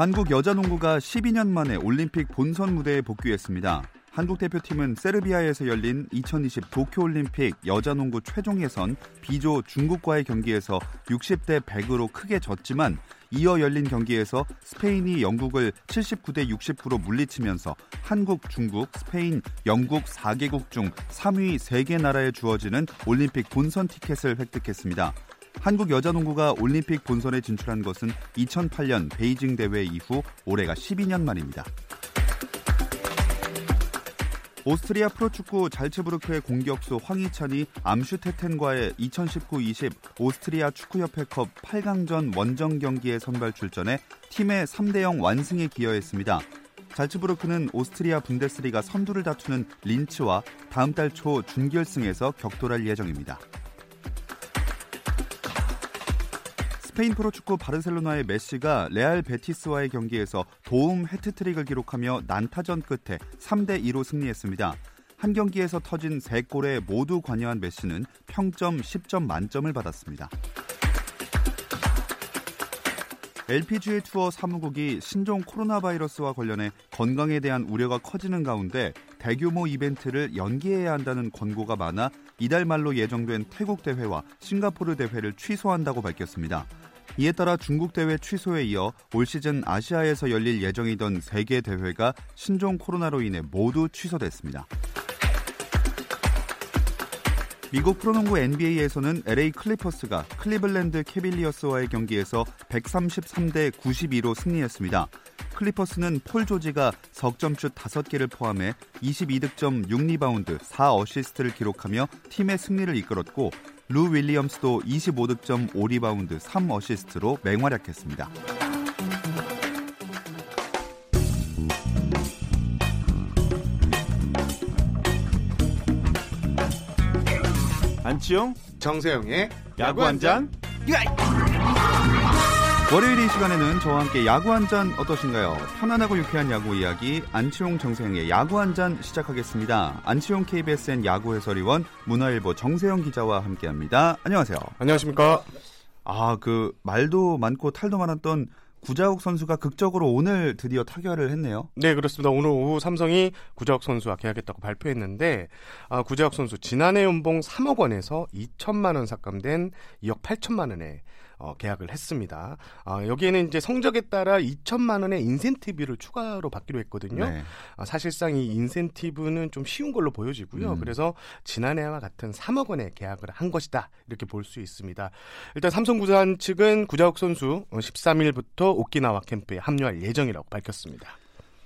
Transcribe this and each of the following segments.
한국 여자농구가 12년 만에 올림픽 본선 무대에 복귀했습니다. 한국 대표팀은 세르비아에서 열린 2020 도쿄올림픽 여자농구 최종 예선 B조 중국과의 경기에서 60대 100으로 크게 졌지만 이어 열린 경기에서 스페인이 영국을 79대 69로 물리치면서 한국, 중국, 스페인, 영국 4개국 중 3위 3개 나라에 주어지는 올림픽 본선 티켓을 획득했습니다. 한국 여자농구가 올림픽 본선에 진출한 것은 2008년 베이징 대회 이후 올해가 12년 만입니다. 오스트리아 프로축구 잘츠부르크의 공격수 황희찬이 암슈테텐과의 2019-20 오스트리아 축구협회컵 8강전 원정 경기에 선발 출전해 팀의 3대0 완승에 기여했습니다. 잘츠부르크는 오스트리아 분데스리가 선두를 다투는 린츠와 다음 달 초 준결승에서 격돌할 예정입니다. 스페인 프로축구 바르셀로나의 메시가 레알 베티스와의 경기에서 도움 해트트릭을 기록하며 난타전 끝에 3대 2로 승리했습니다. 한 경기에서 터진 3골에 모두 관여한 메시는 평점 10점 만점을 받았습니다. LPGA 투어 사무국이 신종 코로나 바이러스와 관련해 건강에 대한 우려가 커지는 가운데 대규모 이벤트를 연기해야 한다는 권고가 많아 이달 말로 예정된 태국 대회와 싱가포르 대회를 취소한다고 밝혔습니다. 이에 따라 중국 대회 취소에 이어 올 시즌 아시아에서 열릴 예정이던 세계 대회가 신종 코로나로 인해 모두 취소됐습니다. 미국 프로농구 NBA에서는 LA 클리퍼스가 클리블랜드 캐빌리어스와의 경기에서 133대 92로 승리했습니다. 클리퍼스는 폴 조지가 석점슛 5개를 포함해 22득점 6리바운드 4어시스트를 기록하며 팀의 승리를 이끌었고 루 윌리엄스도 25득점 5리바운드 3어시스트로 맹활약했습니다. 안치용 정세영의 야구 한 잔. 월요일 이 시간에는 저와 함께 야구 한 잔 어떠신가요? 편안하고 유쾌한 야구 이야기 안치용 정세영의 야구 한 잔 시작하겠습니다. 안치용 KBSN 야구 해설위원 문화일보 정세영 기자와 함께합니다. 안녕하세요. 안녕하십니까? 아 그 말도 많고 탈도 많았던 구자욱 선수가 극적으로 오늘 드디어 타결을 했네요. 네, 그렇습니다. 오늘 오후 삼성이 구자욱 선수와 계약했다고 발표했는데 아, 구자욱 선수 지난해 연봉 3억 원에서 2천만 원 삭감된 2억 8천만 원에 어, 계약을 했습니다. 아, 여기에는 이제 성적에 따라 2천만 원의 인센티브를 추가로 받기로 했거든요. 네. 아, 사실상 이 인센티브는 좀 쉬운 걸로 보여지고요. 음. 그래서 지난해와 같은 3억 원의 계약을 한 것이다. 이렇게 볼 수 있습니다. 일단 삼성구단 측은 구자욱 선수 13일부터 어, 오키나와 캠프에 합류할 예정이라고 밝혔습니다.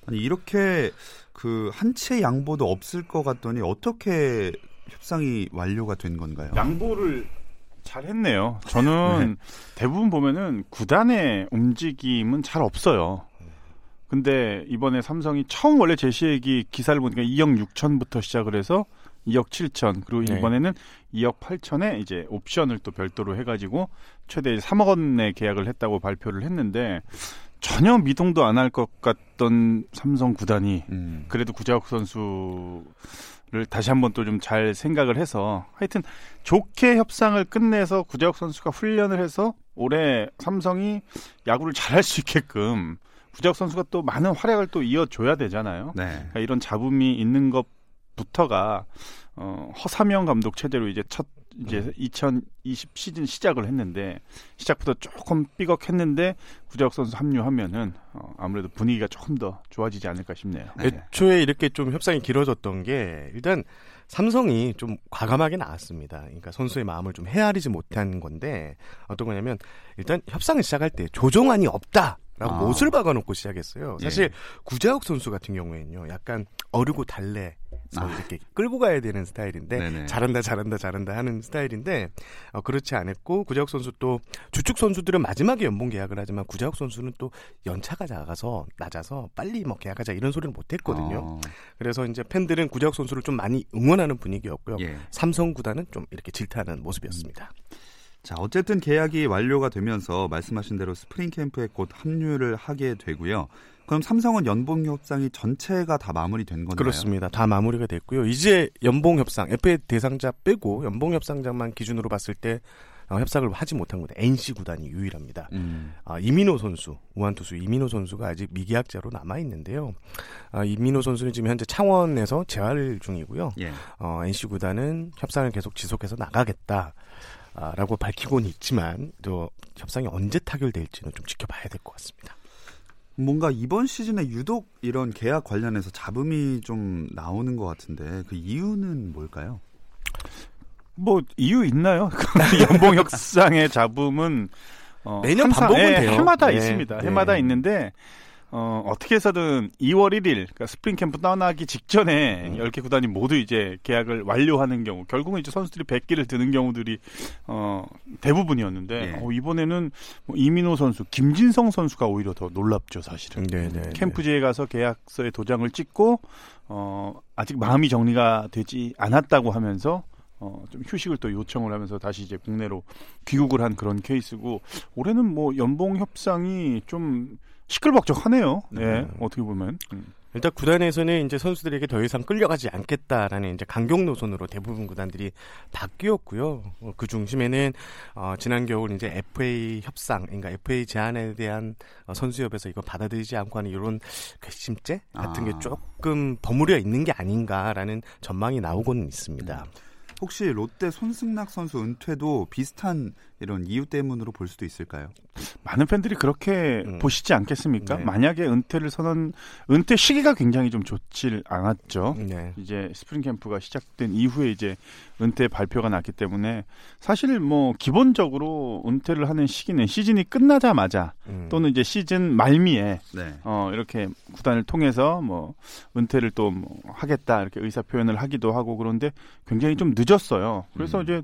아니 이렇게 그한채 양보도 없을 것 같더니 어떻게 협상이 완료가 된 건가요? 양보를 잘 했네요. 저는 네. 대부분 보면은 구단의 움직임은 잘 없어요. 근데 이번에 삼성이 처음 원래 제시액이 기사를 보니까 2억 6천부터 시작을 해서 2억 7천 그리고 네. 이번에는 2억 8천에 이제 옵션을 또 별도로 해가지고 최대 3억 원의 계약을 했다고 발표를 했는데 전혀 미동도 안 할 것 같던 삼성 구단이 음. 그래도 구자욱 선수 를 다시 한번 또 좀 잘 생각을 해서 하여튼 좋게 협상을 끝내서 구자욱 선수가 훈련을 해서 올해 삼성이 야구를 잘할 수 있게끔 구자욱 선수가 또 많은 활약을 또 이어줘야 되잖아요. 네. 그러니까 이런 잡음이 있는 것부터가 어, 허사명 감독 체제로 이제 첫 이제 2020 시즌 시작을 했는데 시작부터 조금 삐걱했는데 구자욱 선수 합류하면은 어, 아무래도 분위기가 조금 더 좋아지지 않을까 싶네요. 네. 애초에 이렇게 좀 협상이 길어졌던 게 일단 삼성이 좀 과감하게 나왔습니다. 그러니까 선수의 마음을 좀 헤아리지 못한 건데 어떤 거냐면 일단 협상을 시작할 때 조정안이 없다. 아. 못을 박아놓고 시작했어요. 사실 예. 구자욱 선수 같은 경우에는요, 약간 어르고 달래 아. 이렇게 끌고 가야 되는 스타일인데 네네. 잘한다 잘한다 잘한다 하는 스타일인데 어, 그렇지 않았고 구자욱 선수 또 주축 선수들은 마지막에 연봉 계약을 하지만 구자욱 선수는 또 연차가 작아서 낮아서 빨리 뭐 계약하자 이런 소리를 못했거든요. 어. 그래서 이제 팬들은 구자욱 선수를 좀 많이 응원하는 분위기였고요. 예. 삼성 구단은 좀 이렇게 질타하는 모습이었습니다. 음. 자, 어쨌든 계약이 완료가 되면서 말씀하신 대로 스프링 캠프에 곧 합류를 하게 되고요. 그럼 삼성은 연봉 협상이 전체가 다 마무리된 건가요? 그렇습니다. 다 마무리가 됐고요. 이제 연봉 협상, FA 대상자 빼고 연봉 협상장만 기준으로 봤을 때 어, 협상을 하지 못한 곳 NC 구단이 유일합니다. 음. 아, 이민호 선수, 우한 투수 이민호 선수가 아직 미계약자로 남아 있는데요. 아, 이민호 선수는 지금 현재 창원에서 재활 중이고요. 예. 어, NC 구단은 협상을 계속 지속해서 나가겠다. 라고 밝히고는 있지만 또 협상이 언제 타결될지는 좀 지켜봐야 될 것 같습니다. 뭔가 이번 시즌에 유독 이런 계약 관련해서 잡음이 좀 나오는 것 같은데 그 이유는 뭘까요? 뭐 이유 있나요? 연봉 협상의 잡음은 어, 매년 반복은 예, 돼요. 해마다 네, 있습니다. 네. 해마다 있는데 어, 어떻게 해서든 2월 1일, 그러니까 스프링 캠프 떠나기 직전에 음. 10개 구단이 모두 이제 계약을 완료하는 경우, 결국은 이제 선수들이 100개를 드는 경우들이, 어, 대부분이었는데, 네. 어, 이번에는 뭐 이민호 선수, 김진성 선수가 오히려 더 놀랍죠, 사실은. 네, 네, 네. 캠프지에 가서 계약서에 도장을 찍고, 어, 아직 마음이 정리가 되지 않았다고 하면서, 어, 좀 휴식을 또 요청을 하면서 다시 이제 국내로 귀국을 한 그런 케이스고, 올해는 뭐 연봉 협상이 좀 시끌벅적하네요. 네, 음. 어떻게 보면. 음. 일단 구단에서는 이제 선수들에게 더 이상 끌려가지 않겠다라는 이제 강경 노선으로 대부분 구단들이 바뀌었고요. 어, 그 중심에는 어, 지난 겨울 이제 FA 협상, 그러니까 FA 제안에 대한 어, 선수협에서 이거 받아들이지 않고 하는 이런 괘씸죄 같은 아. 게 조금 버무려 있는 게 아닌가라는 전망이 나오고는 있습니다. 음. 혹시 롯데 손승락 선수 은퇴도 비슷한 이런 이유 때문으로 볼 수도 있을까요? 많은 팬들이 그렇게 음. 보시지 않겠습니까? 네. 만약에 은퇴를 선언 은퇴 시기가 굉장히 좀 좋질 않았죠. 네. 이제 스프링 캠프가 시작된 이후에 이제 은퇴 발표가 났기 때문에 사실 뭐 기본적으로 은퇴를 하는 시기는 시즌이 끝나자마자 음. 또는 이제 시즌 말미에 네. 어 이렇게 구단을 통해서 뭐 은퇴를 또 뭐 하겠다 이렇게 의사 표현을 하기도 하고 그런데 굉장히 좀 늦었어요. 그래서 음. 이제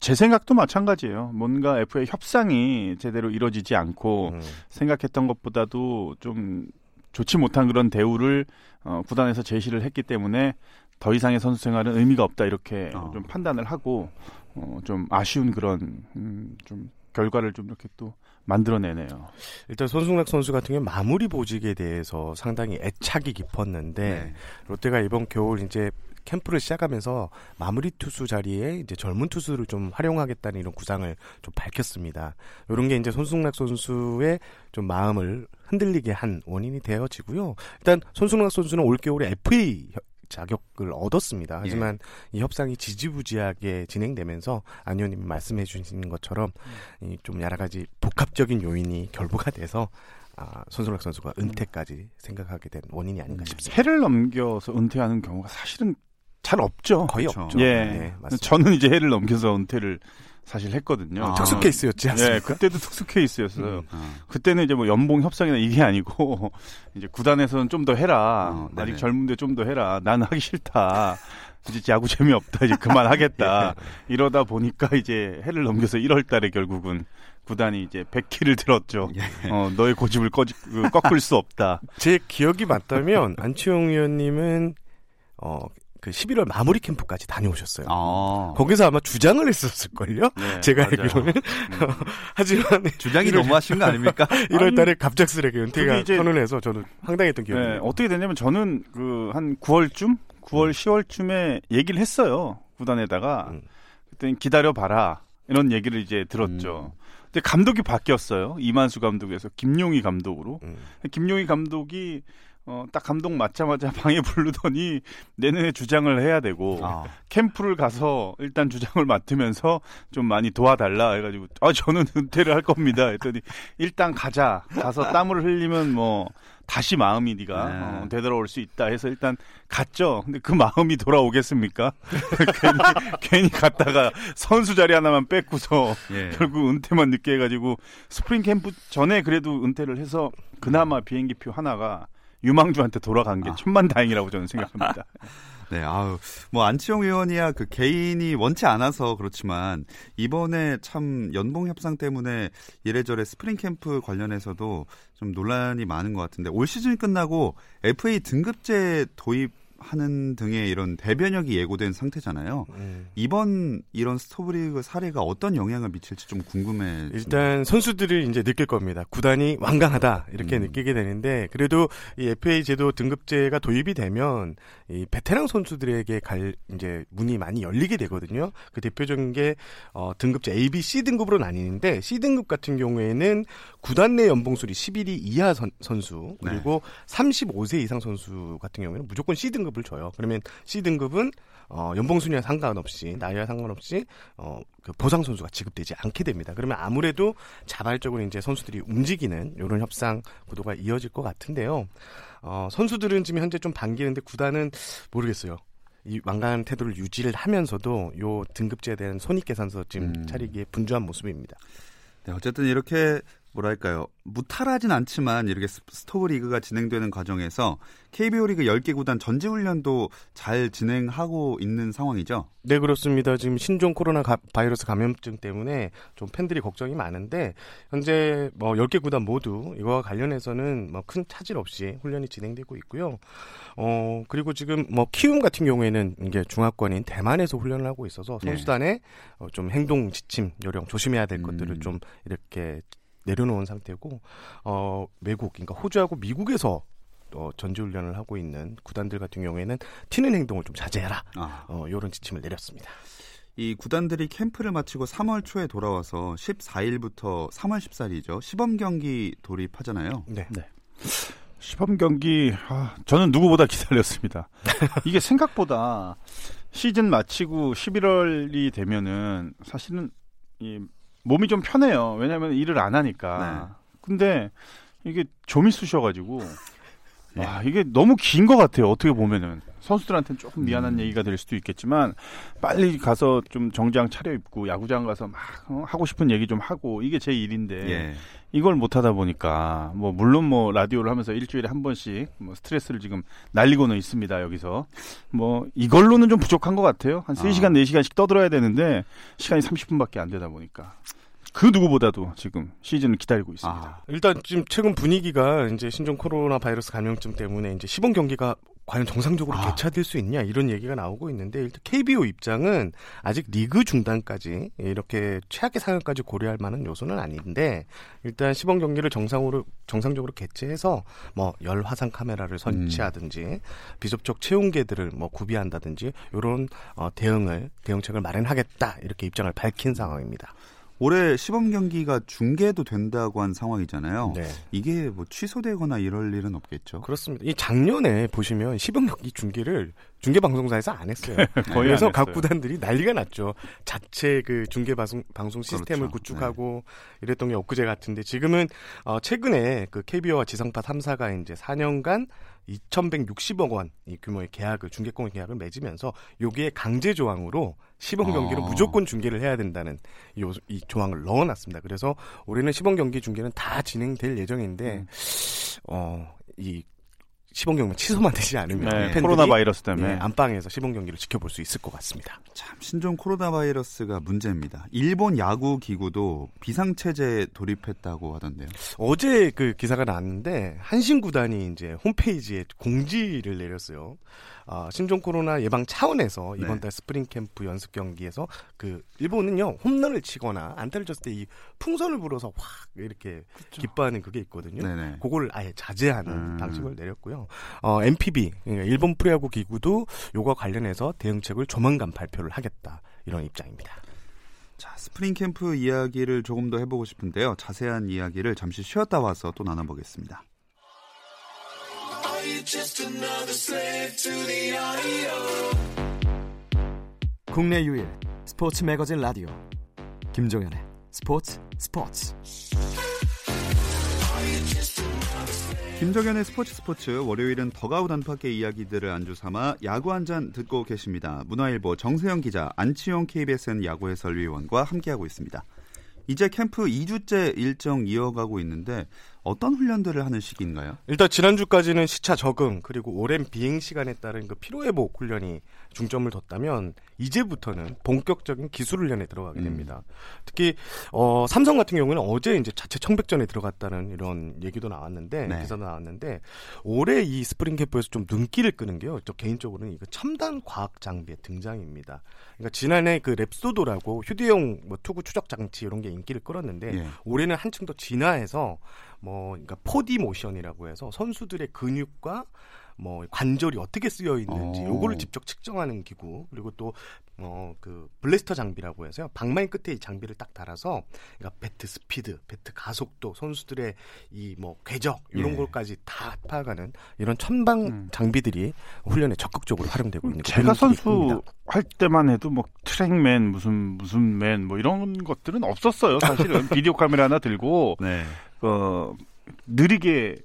제 생각도 마찬가지예요. 뭔가 FA 협상이 제대로 이루어지지 않고 음. 생각했던 것보다도 좀 좋지 못한 그런 대우를 어, 구단에서 제시를 했기 때문에 더 이상의 선수 생활은 의미가 없다 이렇게 어. 좀 판단을 하고 어, 좀 아쉬운 그런 음, 좀 결과를 좀 이렇게 또 만들어내네요. 일단 손승락 선수 같은 경우 마무리 보직에 대해서 상당히 애착이 깊었는데 네. 롯데가 이번 겨울 이제 캠프를 시작하면서 마무리 투수 자리에 이제 젊은 투수를 좀 활용하겠다는 이런 구상을 좀 밝혔습니다. 이런 게 이제 손승락 선수의 좀 마음을 흔들리게 한 원인이 되어지고요. 일단 손승락 선수는 올 겨울에 FA 자격을 얻었습니다. 하지만 예. 이 협상이 지지부지하게 진행되면서 안 의원님이 말씀해 주신 것처럼 음. 좀 여러 가지 복합적인 요인이 결부가 돼서 아, 손승락 선수가 은퇴까지 생각하게 된 원인이 아닌가 음. 싶습니다. 해를 넘겨서 은퇴하는 경우가 사실은 잘 없죠. 거의 그렇죠. 없죠. 예. 네, 저는 이제 해를 넘겨서 은퇴를 사실 했거든요. 아, 특수 케이스였지 않습니까? 예, 그때도 특수 케이스였어요. 음, 아. 그때는 이제 뭐 연봉 협상이나 이게 아니고 이제 구단에서는 좀 더 해라. 어, 아직 젊은데 좀 더 해라. 나는 하기 싫다. 이제 야구 재미없다. 이제 그만하겠다. 예. 이러다 보니까 이제 해를 넘겨서 1월 달에 결국은 구단이 이제 100키를 들었죠. 예. 어, 너의 고집을 꺼, 그, 꺾을 수 없다. 제 기억이 맞다면 안치홍 의원님은 어, 그 11월 마무리 캠프까지 다녀오셨어요. 아. 거기서 아마 주장을 했었을걸요? 네, 제가 맞아요. 알기로는. 음. 하지만. 주장이 너무 하신 거 아닙니까? 1월 달에 갑작스레 은퇴가 이제, 선언해서 저는 황당했던 기억이 나요. 네, 어떻게 됐냐면 저는 그 한 9월쯤? 9월, 음. 10월쯤에 얘기를 했어요. 구단에다가. 음. 그때 기다려봐라. 이런 얘기를 이제 들었죠. 음. 근데 감독이 바뀌었어요. 이만수 감독에서 김용희 감독으로. 음. 김용희 감독이 어, 딱 감독 맞자마자 방에 부르더니 내년에 주장을 해야 되고 아. 캠프를 가서 일단 주장을 맡으면서 좀 많이 도와달라 해가지고 아 저는 은퇴를 할 겁니다 했더니 일단 가자 가서 땀을 흘리면 뭐 다시 마음이 네가 네. 어, 되돌아올 수 있다 해서 일단 갔죠. 근데 그 마음이 돌아오겠습니까? 괜히, 괜히 갔다가 선수 자리 하나만 뺏고서 예. 결국 은퇴만 늦게 해가지고 스프링 캠프 전에 그래도 은퇴를 해서 그나마 비행기표 하나가 유망주한테 돌아간 게 아. 천만 다행이라고 저는 생각합니다. 네, 아우, 뭐, 안치용 위원이야 그 개인이 원치 않아서 그렇지만, 이번에 참 연봉 협상 때문에 이래저래 스프링 캠프 관련해서도 좀 논란이 많은 것 같은데, 올 시즌이 끝나고 FA 등급제 도입 하는 등의 이런 대변역이 예고된 상태잖아요. 음. 이번 이런 스토브리그 사례가 어떤 영향을 미칠지 좀 궁금해. 일단 선수들이 이제 느낄 겁니다. 구단이 완강하다 이렇게 음. 느끼게 되는데 그래도 이 FA 제도 등급제가 도입이 되면 이 베테랑 선수들에게 갈 이제 문이 많이 열리게 되거든요. 그 대표적인 게 어, 등급제 A, B, C 등급으로 나뉘는데 C 등급 같은 경우에는 구단 내 연봉술이 11위 이하 선, 선수 그리고 35세 이상 선수 같은 경우에는 무조건 C 등급 을 줘요. 그러면 C 등급은 어, 연봉 순위와 상관없이 나이와 상관없이 어, 그 보상 선수가 지급되지 않게 됩니다. 그러면 아무래도 자발적으로 이제 선수들이 움직이는 이런 협상 구도가 이어질 것 같은데요. 어, 선수들은 지금 현재 좀 반기는데 구단은 모르겠어요. 이 완강한 태도를 유지를 하면서도 요 등급제에 대한 손익 계산서 지금 음. 차리기에 분주한 모습입니다. 네, 어쨌든 이렇게 뭐랄까요 무탈하진 않지만 이렇게 스- 스토브 리그가 진행되는 과정에서 KBO 리그 10개 구단 전지 훈련도 잘 진행하고 있는 상황이죠. 네, 그렇습니다. 지금 신종 코로나 가- 바이러스 감염증 때문에 좀 팬들이 걱정이 많은데 현재 뭐 10개 구단 모두 이거와 관련해서는 뭐 큰 차질 없이 훈련이 진행되고 있고요. 어, 그리고 지금 뭐 키움 같은 경우에는 이게 중화권인 대만에서 훈련을 하고 있어서 네. 선수단의 어, 좀 행동 지침 요령 조심해야 될 음. 것들을 좀 이렇게 내려놓은 상태고 어, 외국 그러니까 호주하고 미국에서 어, 전지훈련을 하고 있는 구단들 같은 경우에는 튀는 행동을 좀 자제해라. 아, 어, 이런 지침을 내렸습니다. 이 구단들이 캠프를 마치고 3월 초에 돌아와서 14일부터 3월 14일이죠. 시범 경기 돌입하잖아요. 네. 시범 경기 아, 저는 누구보다 기다렸습니다. 이게 생각보다 시즌 마치고 11월이 되면은 사실은 이 몸이 좀 편해요. 왜냐하면 일을 안 하니까. 근데 이게 좀이 쑤셔가지고 와 이게 너무 긴 것 같아요. 어떻게 보면은 선수들한테는 조금 미안한 음. 얘기가 될 수도 있겠지만 빨리 가서 좀 정장 차려입고 야구장 가서 막 어, 하고 싶은 얘기 좀 하고 이게 제 일인데 예. 이걸 못 하다 보니까 뭐 물론 뭐 라디오를 하면서 일주일에 한 번씩 뭐 스트레스를 지금 날리고는 있습니다 여기서 뭐 이걸로는 좀 부족한 것 같아요 한 아. 3시간 4 시간씩 떠들어야 되는데 시간이 30분밖에 안 되다 보니까 그 누구보다도 지금 시즌을 기다리고 있습니다 아, 일단 지금 최근 분위기가 이제 신종 코로나 바이러스 감염증 때문에 이제 시범 경기가 과연 정상적으로 아. 개최될 수 있냐 이런 얘기가 나오고 있는데 일단 KBO 입장은 아직 리그 중단까지 이렇게 최악의 상황까지 고려할 만한 요소는 아닌데 일단 시범 경기를 정상으로 정상적으로 개최해서 뭐 열 화상 카메라를 설치하든지 비접촉 채용계들을 뭐 구비한다든지 이런 어, 대응을 대응책을 마련하겠다 이렇게 입장을 밝힌 상황입니다. 올해 시범 경기가 중계도 된다고 한 상황이잖아요. 네. 이게 뭐 취소되거나 이럴 일은 없겠죠. 그렇습니다. 이 작년에 보시면 시범 경기 중계를 중계 방송사에서 안 했어요. 거의 그래서 안 각 했어요. 구단들이 난리가 났죠. 자체 그 중계 방송 방송 시스템을 그렇죠. 구축하고 이랬던 게 엊그제 같은데 지금은 어 최근에 그 KBO와 지상파 3사가 이제 4년간 2,160억 원 이 규모의 계약을 중계권 계약을 맺으면서 여기에 강제 조항으로 시범 경기를 아. 무조건 중계를 해야 된다는 이, 요- 이 조항을 넣어놨습니다. 그래서 올해는 시범 경기 중계는 다 진행될 예정인데 음. 어이 시범 경기 취소만 되지 않으면 네, 팬들이 코로나 바이러스 때문에 예, 안방에서 시범 경기를 지켜볼 수 있을 것 같습니다. 참 신종 코로나 바이러스가 문제입니다. 일본 야구 기구도 비상 체제 돌입했다고 하던데요. 어제 그 기사가 나왔는데 한신 구단이 이제 홈페이지에 공지를 내렸어요. 아, 신종 코로나 예방 차원에서 이번 네. 달 스프링 캠프 연습 경기에서 그 일본은요 홈런을 치거나 안타를 쳤을 때 이 풍선을 불어서 확 이렇게 기뻐하는 그게 있거든요. 네네. 그걸 아예 자제하는 음. 방식을 내렸고요. 어, NPB 그러니까 일본 프로야구 기구도 요거 관련해서 대응책을 조만간 발표를 하겠다 이런 입장입니다. 자, 스프링 캠프 이야기를 조금 더 해보고 싶은데요. 자세한 이야기를 잠시 쉬었다 와서 또 나눠보겠습니다. 국내 유일 스포츠 매거진 라디오 김종현의 스포츠 스포츠 김정현의 스포츠 스포츠 월요일은 더가우 단팎의 이야기들을 안주 삼아 야구 한 잔 듣고 계십니다. 문화일보 정세영 기자, 안치용 KBSN 야구 해설위원과 함께하고 있습니다. 이제 캠프 2주째 일정 이어가고 있는데 어떤 훈련들을 하는 시기인가요? 일단 지난주까지는 시차 적응 그리고 오랜 비행 시간에 따른 그 피로 회복 훈련이 중점을 뒀다면 이제부터는 본격적인 기술 훈련에 들어가게 음. 됩니다. 특히 어, 삼성 같은 경우는 어제 이제 자체 청백전에 들어갔다는 이런 얘기도 나왔는데 네. 기사도 나왔는데 올해 이 스프링 캠프에서 좀 눈길을 끄는 게요. 저 개인적으로는 이거 첨단 과학 장비의 등장입니다. 그러니까 지난해 그 랩소도라고 휴대용 뭐 투구 추적 장치 이런 게 인기를 끌었는데 예. 올해는 한층 더 진화해서 뭐 그러니까 4D 모션이라고 해서 선수들의 근육과 뭐 관절이 어떻게 쓰여 있는지 어. 요거를 직접 측정하는 기구 그리고 또 어 그 블래스터 장비라고 해서요 방망이 끝에 이 장비를 딱 달아서 그러니까 배트 스피드, 배트 가속도, 선수들의 이 뭐 궤적 이런 예. 것까지 다 파악하는 이런 첨단 음. 장비들이 훈련에 적극적으로 활용되고 있는 제가 선수 분위기입니다. 할 때만 해도 뭐 트랙맨 무슨 무슨 맨 뭐 이런 것들은 없었어요. 사실은 비디오 카메라 하나 들고 네. 어 느리게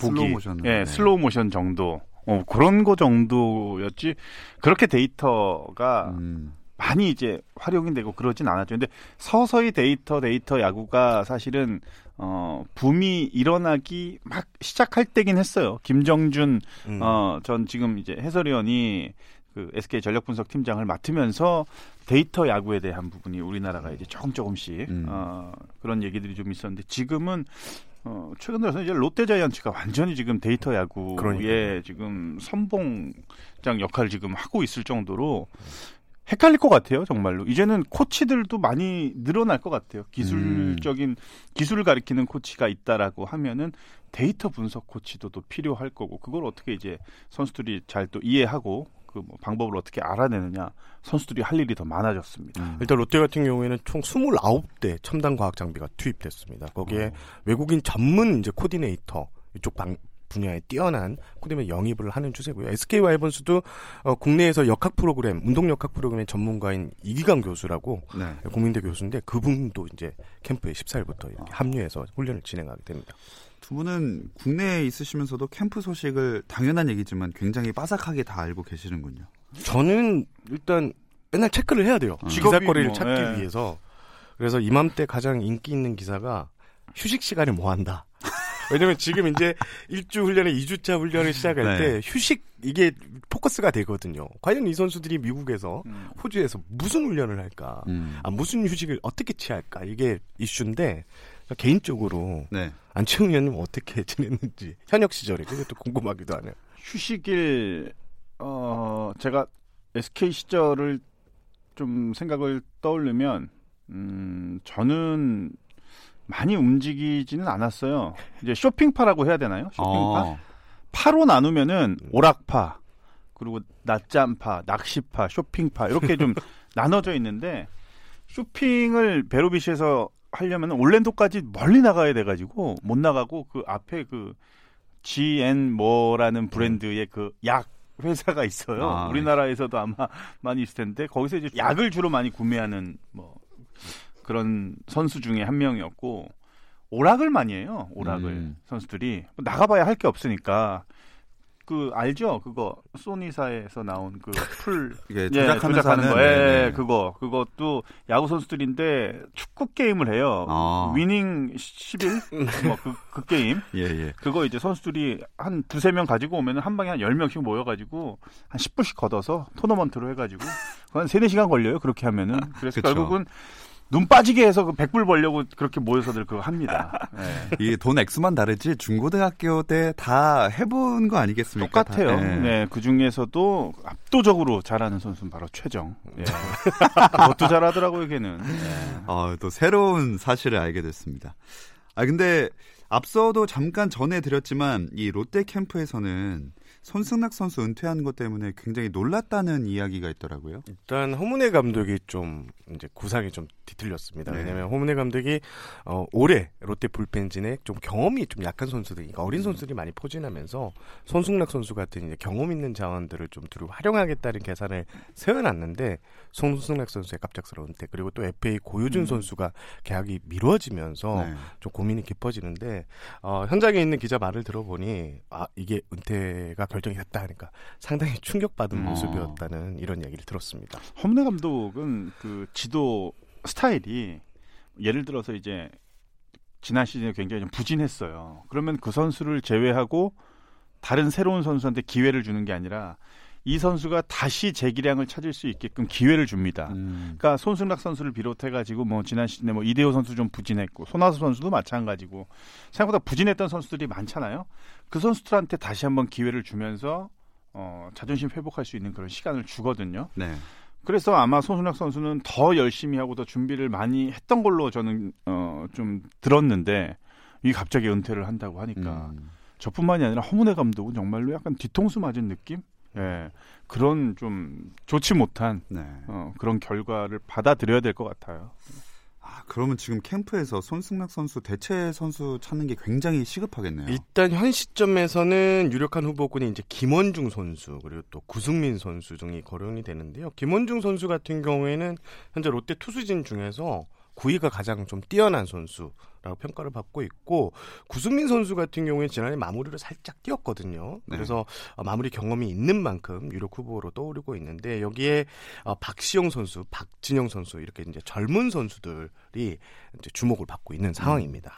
보기, 슬로우 모션. 예, 네. 슬로우 모션 정도. 어, 그런 거 정도였지. 그렇게 데이터가 음. 많이 이제 활용이 되고 그러진 않았죠. 근데 서서히 데이터 데이터 야구가 사실은 어 붐이 일어나기 막 시작할 때긴 했어요. 김정준 음. 어 전 지금 이제 해설위원이 그 SK 전력 분석 팀장을 맡으면서 데이터 야구에 대한 부분이 우리나라가 이제 조금 조금씩 음. 어 그런 얘기들이 좀 있었는데 지금은 어 최근 들어서 이제 롯데 자이언츠가 완전히 지금 데이터 야구에 그러니까요. 지금 선봉장 역할을 지금 하고 있을 정도로 헷갈릴 것 같아요, 정말로. 이제는 코치들도 많이 늘어날 것 같아요. 기술적인 기술을 가리키는 코치가 있다라고 하면은 데이터 분석 코치도 또 필요할 거고 그걸 어떻게 이제 선수들이 잘 또 이해하고 그뭐 방법을 어떻게 알아내느냐 선수들이 할 일이 더 많아졌습니다. 음. 일단 롯데 같은 경우에는 총 29대 첨단 과학 장비가 투입됐습니다. 거기에 어. 외국인 전문 이제 코디네이터 이쪽 방 분야에 뛰어난 코디메 영입을 하는 추세고요. SK 와이번스도 어, 국내에서 역학 프로그램, 운동 역학 프로그램의 전문가인 이기강 교수라고 네. 국민대 교수인데 그분도 이제 캠프에 14일부터 이렇게 아. 합류해서 훈련을 진행하게 됩니다. 두 분은 국내에 있으시면서도 캠프 소식을 당연한 얘기지만 굉장히 빠삭하게 다 알고 계시는군요. 저는 일단 맨날 체크를 해야 돼요. 음. 기사거리를 뭐, 찾기 예. 위해서. 그래서 이맘때 가장 인기 있는 기사가 휴식 시간에 뭐 한다. 왜냐면 지금 이제 일주 훈련에 2주차 훈련을 시작할 네. 때 휴식 이게 포커스가 되거든요. 과연 이 선수들이 미국에서 음. 호주에서 무슨 훈련을 할까? 음. 아, 무슨 휴식을 어떻게 취할까? 이게 이슈인데 개인적으로 네. 안치홍 의원님 어떻게 지냈는지 현역 시절에 그것도 궁금하기도 하네요. 휴식일 어 제가 SK 시절을 좀 생각을 떠올리면 음 저는 많이 움직이지는 않았어요. 이제 쇼핑파라고 해야 되나요? 쇼핑파? 어. 파로 나누면은 오락파 그리고 낮잠파, 낚시파, 쇼핑파 이렇게 좀 나눠져 있는데 쇼핑을 베로비시에서 하려면 올랜도까지 멀리 나가야 돼가지고 못 나가고 그 앞에 그 GN 뭐라는 브랜드의 그 약 회사가 있어요. 아, 우리나라에서도 아마 많이 있을 텐데 거기서 이제 약을 주로 많이 구매하는 뭐 그런 선수 중에 한 명이었고 오락을 많이 해요. 오락을 음. 선수들이 뭐 나가봐야 할 게 없으니까 그 알죠? 그거 소니사에서 나온 그 플 이게 예, 조작하는 하는 거, 예, 네, 네. 그거, 그것도 야구 선수들인데 축구 게임을 해요. 아. 위닝 11? 뭐, 그, 그 게임. 예, 예. 그거 이제 선수들이 한 두세 명 가지고 오면 한 방에 한 10명씩 모여 가지고 한 10불씩 걷어서 토너먼트로 해 가지고 한 3, 4시간 걸려요. 그렇게 하면은. 그래서 그쵸. 결국은 눈 빠지게 해서 그 100불 벌려고 그렇게 모여서들 그거 합니다. 예. 이게 돈 액수만 다르지 중고등학교 때 다 해본 거 아니겠습니까? 똑같아요. 다, 예. 네, 그 중에서도 압도적으로 잘하는 선수는 바로 최정. 예. 그것도 잘하더라고요, 걔는. 예. 어, 또 새로운 사실을 알게 됐습니다. 아 근데 앞서도 잠깐 전해드렸지만 이 롯데 캠프에서는 손승락 선수 은퇴한 것 때문에 굉장히 놀랐다는 이야기가 있더라고요. 일단 호문회 감독이 좀 이제 구상이 좀 뒤틀렸습니다. 네. 왜냐하면 호문회 감독이 어, 올해 롯데 불펜진에 좀 경험이 좀 약한 선수들, 그러니까 어린 선수들이 많이 포진하면서 손승락 선수 같은 이제 경험 있는 자원들을 좀 두루 활용하겠다는 계산을 세워놨는데 손승락 선수의 갑작스러운 은퇴 그리고 또 FA 고효준 음. 선수가 계약이 미뤄지면서 네. 좀 고민이 깊어지는데 했는데 어, 현장에 있는 기자 말을 들어보니 아 이게 은퇴가 결정이 됐다 하니까 상당히 충격받은 어. 모습이었다는 이런 얘기를 들었습니다. 험내 감독은 그 지도 스타일이 예를 들어서 이제 지난 시즌에 굉장히 좀 부진했어요. 그러면 그 선수를 제외하고 다른 새로운 선수한테 기회를 주는 게 아니라 이 선수가 다시 재기량을 찾을 수 있게끔 기회를 줍니다. 음. 그러니까 손승락 선수를 비롯해 가지고 뭐 지난 시즌에 뭐 이대호 선수 좀 부진했고 손아섭 선수도 마찬가지고 생각보다 부진했던 선수들이 많잖아요. 그 선수들한테 다시 한번 기회를 주면서 어, 자존심 회복할 수 있는 그런 시간을 주거든요. 네. 그래서 아마 손순락 선수는 더 열심히 하고 더 준비를 많이 했던 걸로 저는 어, 좀 들었는데 이 갑자기 은퇴를 한다고 하니까 음. 저뿐만이 아니라 허문회 감독은 정말로 약간 뒤통수 맞은 느낌? 예. 그런 좀 좋지 못한 네. 어, 그런 결과를 받아들여야 될 것 같아요. 아, 그러면 지금 캠프에서 손승락 선수 대체 선수 찾는 게 굉장히 시급하겠네요. 일단 현 시점에서는 유력한 후보군이 이제 김원중 선수 그리고 또 구승민 선수 등이 거론이 되는데요. 김원중 선수 같은 경우에는 현재 롯데 투수진 중에서 9위가 가장 좀 뛰어난 선수라고 평가를 받고 있고 구승민 선수 같은 경우에 지난해 마무리를 살짝 뛰었거든요. 네. 그래서 어, 마무리 경험이 있는 만큼 유력 후보로 떠오르고 있는데 여기에 어, 박시영 선수, 박진영 선수 이렇게 이제 젊은 선수들이 이제 주목을 받고 있는 상황입니다.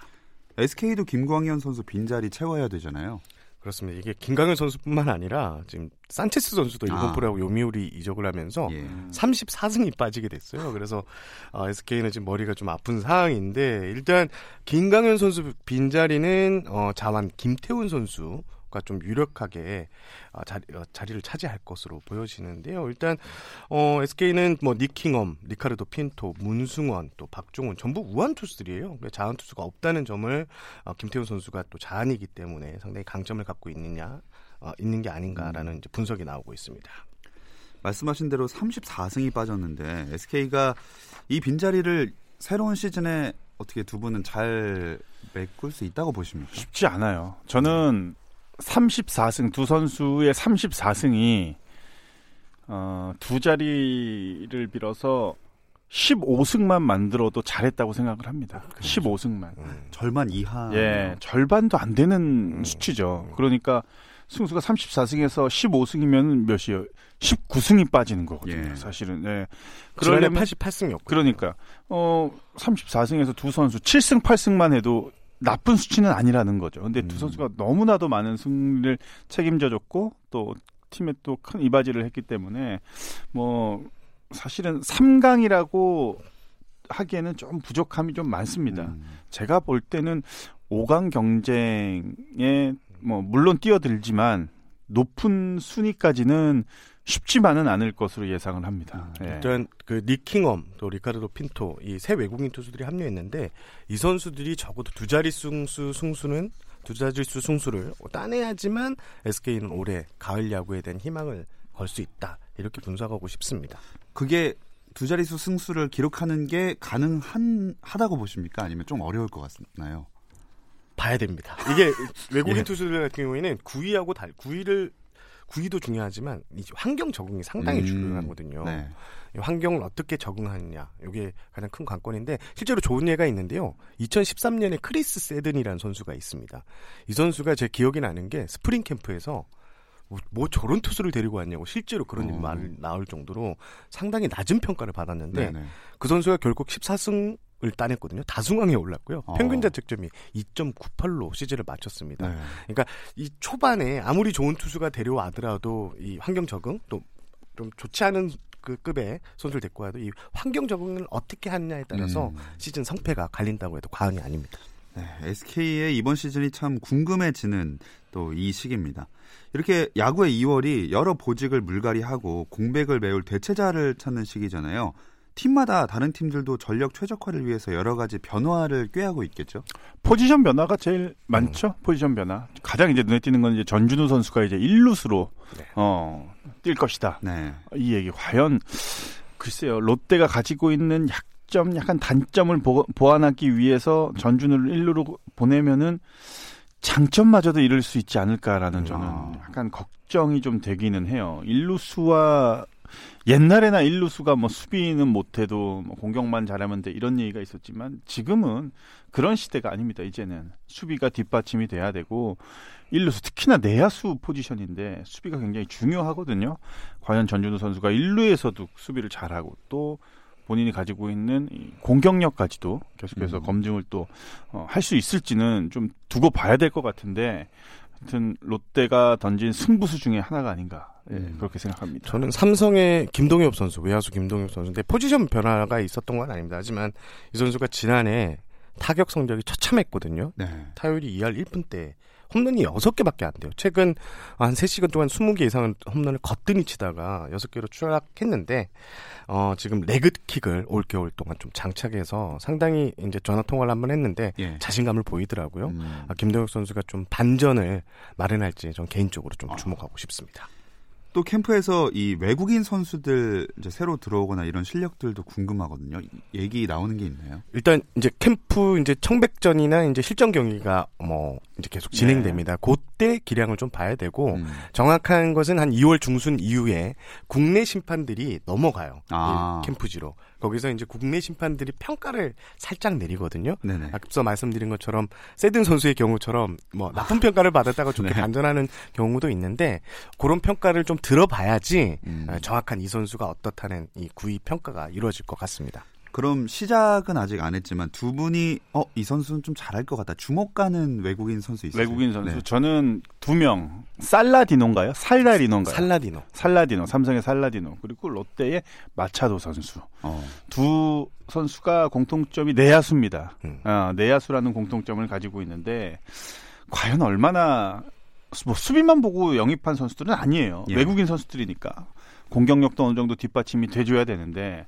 SK도 김광현 선수 빈자리 채워야 되잖아요. 그렇습니다. 이게 김강현 선수뿐만 아니라 지금 산체스 선수도 일본 아. 프로하고 요미우리 이적을 하면서 예. 34승이 빠지게 됐어요. 그래서 어, SK는 지금 머리가 좀 아픈 상황인데 일단 김강현 선수 빈자리는 어, 자완 김태훈 선수 가좀 유력하게 어, 자리, 어, 자리를 차지할 것으로 보여지는데요. 일단 어, SK는 뭐 니킹엄, 리카르도 핀토, 문승원, 또 박종훈 전부 우한 투수들이에요. 자완 투수가 없다는 점을 어, 김태훈 선수가 또 자안이기 때문에 상당히 강점을 갖고 있느냐 어, 있는 게 아닌가라는 이제 분석이 나오고 있습니다. 말씀하신 대로 34승이 빠졌는데 SK가 이 빈자리를 새로운 시즌에 어떻게 두 분은 잘 메꿀 수 있다고 보십니까? 쉽지 않아요. 저는 34승 두 선수의 34승이 어, 두 자리를 빌어서 15승만 만들어도 잘했다고 생각을 합니다. 15승만. 음. 절반 이하. 예, 절반도 안 되는 음. 수치죠. 그러니까 승수가 34승에서 15승이면 몇이요? 19승이 빠지는 거거든요. 예. 사실은. 예. 그러려면 88승이었고 그러니까 어 34승에서 두 선수 7승 8승만 해도 나쁜 수치는 아니라는 거죠. 근데 두 음. 선수가 너무나도 많은 승리를 책임져 줬고 또 팀에 또 큰 이바지를 했기 때문에 뭐 사실은 3강이라고 하기에는 좀 부족함이 좀 많습니다. 음. 제가 볼 때는 5강 경쟁에 뭐 물론 뛰어들지만 높은 순위까지는 쉽지만은 않을 것으로 예상을 합니다. 음, 예. 일단 그 니킹엄 또 리카르도 핀토 이 세 외국인 투수들이 합류했는데 이 선수들이 적어도 두 자리 승수 승수는 두 자릿수 승수를 따내야지만 SK는 올해 가을 야구에 대한 희망을 걸 수 있다 이렇게 분석하고 싶습니다. 그게 두 자릿수 승수를 기록하는 게 가능한 하다고 보십니까? 아니면 좀 어려울 것 같나요? 봐야 됩니다. 이게 외국인 예. 투수들 같은 경우에는 9위하고 달 9위를 9위도 중요하지만 이 환경 적응이 상당히 음, 중요하거든요. 네. 이 환경을 어떻게 적응하느냐 이게 가장 큰 관건인데 실제로 좋은 예가 있는데요. 2013년에 크리스 세든이라는 선수가 있습니다. 이 선수가 제 기억이 나는 게 스프링 캠프에서 뭐, 뭐 저런 투수를 데리고 왔냐고 실제로 그런 어. 말 나올 정도로 상당히 낮은 평가를 받았는데 네네. 그 선수가 결국 14승 을 따냈거든요. 다승왕에 올랐고요. 어. 평균 자책점이 2.98로 시즌을 마쳤습니다. 네. 이 초반에 아무리 좋은 투수가 데려와더라도 이 환경 적응 또 좀 좋지 않은 그 급의 선수를 데리고 와도 이 환경 적응을 어떻게 하느냐에 따라서 음. 시즌 성패가 갈린다고 해도 과언이 아닙니다. 네, SK의 이번 시즌이 참 궁금해지는 또 이 시기입니다. 이렇게 야구의 2월이 여러 보직을 물갈이하고 공백을 메울 대체자를 찾는 시기잖아요. 팀마다 다른 팀들도 전력 최적화를 위해서 여러 가지 변화를 꾀하고 있겠죠. 포지션 변화가 제일 많죠. 음. 포지션 변화. 가장 이제 눈에 띄는 건 이제 전준우 선수가 이제 일루수로 네. 어, 뛸 것이다. 네. 이 얘기 과연 글쎄요. 롯데가 가지고 있는 약점, 약간 단점을 보, 보완하기 위해서 전준우를 일루로 보내면은 장점마저도 잃을 수 있지 않을까라는 저는 아. 약간 걱정이 좀 되기는 해요. 일루수와 옛날에나 일루수가 뭐 수비는 못해도 뭐 공격만 잘하면 돼 이런 얘기가 있었지만 지금은 그런 시대가 아닙니다. 이제는 수비가 뒷받침이 돼야 되고 일루수 특히나 내야수 포지션인데 수비가 굉장히 중요하거든요. 과연 전준우 선수가 일루에서도 수비를 잘하고 또 본인이 가지고 있는 이 공격력까지도 계속해서 음. 검증을 또 할 수 있을지는 좀 두고 봐야 될 것 같은데 하여튼 롯데가 던진 승부수 중에 하나가 아닌가 예, 음. 그렇게 생각합니다. 저는 삼성의 김동엽 선수, 외야수 김동엽 선수인데 포지션 변화가 있었던 건 아닙니다. 하지만 이 선수가 지난해 타격 성적이 처참했거든요. 네. 타율이 2할 1푼대 홈런이 6개밖에 안 돼요. 최근 한 3시간 동안 20개 이상은 홈런을 거뜬히 치다가 6개로 추락했는데 어, 지금 레그킥을 올겨울 동안 좀 장착해서 상당히 이제 전화 통화를 한번 했는데 예. 자신감을 보이더라고요. 음. 아, 김동혁 선수가 좀 반전을 마련할지 전 개인적으로 좀 아. 주목하고 싶습니다. 또 캠프에서 이 외국인 선수들 이제 새로 들어오거나 이런 실력들도 궁금하거든요. 이- 얘기 나오는 게 있나요? 일단 이제 캠프 이제 청백전이나 이제 실전 경기가 뭐 이제 계속 진행됩니다. 그때 기량을 좀 봐야 되고 음. 정확한 것은 한 2월 중순 이후에 국내 심판들이 넘어가요. 아. 이 캠프지로. 거기서 이제 국내 심판들이 평가를 살짝 내리거든요. 네네. 앞서 말씀드린 것처럼 세든 선수의 경우처럼 뭐 나쁜 평가를 받았다가 좋게 네. 반전하는 경우도 있는데 그런 평가를 좀 들어봐야지 음. 어, 정확한 이 선수가 어떻다는 이 구위 평가가 이루어질 것 같습니다. 그럼 시작은 아직 안 했지만 두 분이 어 이 선수는 좀 잘할 것 같다. 주목 가는 외국인 선수 있어요? 외국인 선수 네. 저는 두 명 살라디노인가요? 살라디노인가요? 살라디노. 살라디노 삼성의 살라디노 그리고 롯데의 마차도 선수 어. 두 선수가 공통점이 내야수입니다. 음. 아, 내야수라는 공통점을 가지고 있는데 과연 얼마나 수- 뭐 수비만 보고 영입한 선수들은 아니에요. 예. 외국인 선수들이니까 공격력도 어느 정도 뒷받침이 돼줘야 되는데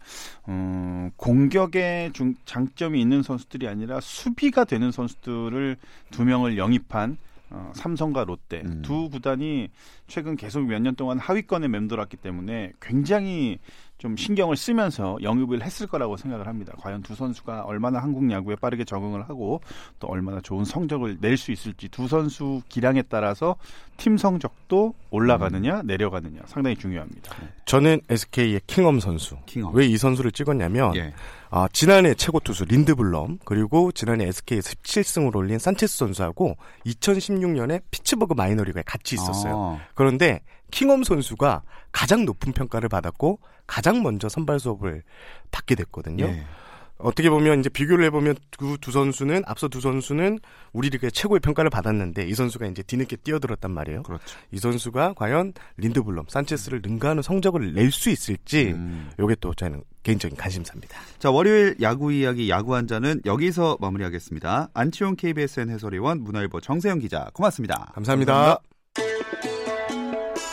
음, 공격에 중, 장점이 있는 선수들이 아니라 수비가 되는 선수들을 두 명을 영입한 어, 삼성과 롯데 음. 두 구단이 최근 계속 몇 년 동안 하위권에 맴돌았기 때문에 굉장히 좀 신경을 쓰면서 영입을 했을 거라고 생각을 합니다. 과연 두 선수가 얼마나 한국 야구에 빠르게 적응을 하고 또 얼마나 좋은 성적을 낼 수 있을지 두 선수 기량에 따라서 팀 성적도 올라가느냐 내려가느냐 상당히 중요합니다. 저는 SK의 킹엄 선수. 킹엄. 왜 이 선수를 찍었냐면 예. 아, 지난해 최고 투수 린드블럼 그리고 지난해 SK 17승을 올린 산체스 선수하고 2016년에 피츠버그 마이너리그에 같이 있었어요. 아, 그런데 킹엄 선수가 가장 높은 평가를 받았고 가장 먼저 선발 수업을 받게 됐거든요. 예. 어떻게 보면 이제 비교를 해보면 그두 선수는 앞서 두 선수는 우리 리그의 최고의 평가를 받았는데 이 선수가 이제 뒤늦게 뛰어들었단 말이에요. 그렇죠. 이 선수가 과연 린드블럼, 산체스를 능가하는 성적을 낼 수 있을지 음. 요게 또 저는 개인적인 관심사입니다. 자, 월요일 야구 이야기 야구 한 잔은 여기서 마무리하겠습니다. 안치홍 KBSN 해설위원 문화일보 정세영 기자 고맙습니다. 감사합니다.